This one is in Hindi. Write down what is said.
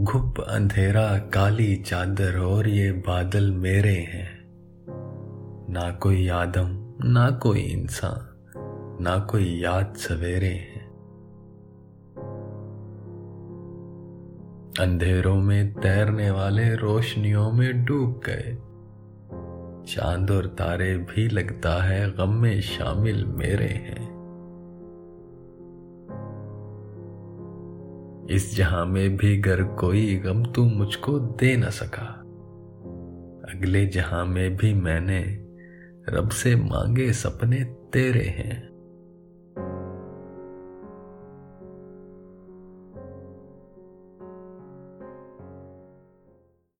घुप अंधेरा, काली चादर और ये बादल मेरे हैं। ना कोई आदम, ना कोई इंसान, ना कोई याद सवेरे हैं। अंधेरों में तैरने वाले रोशनियों में डूब गए। चाँद और तारे भी लगता है गम में शामिल मेरे हैं। इस जहाँ में भी गर कोई गम तू मुझको दे न सका। अगले जहाँ में भी मैंने रब से मांगे सपने तेरे हैं।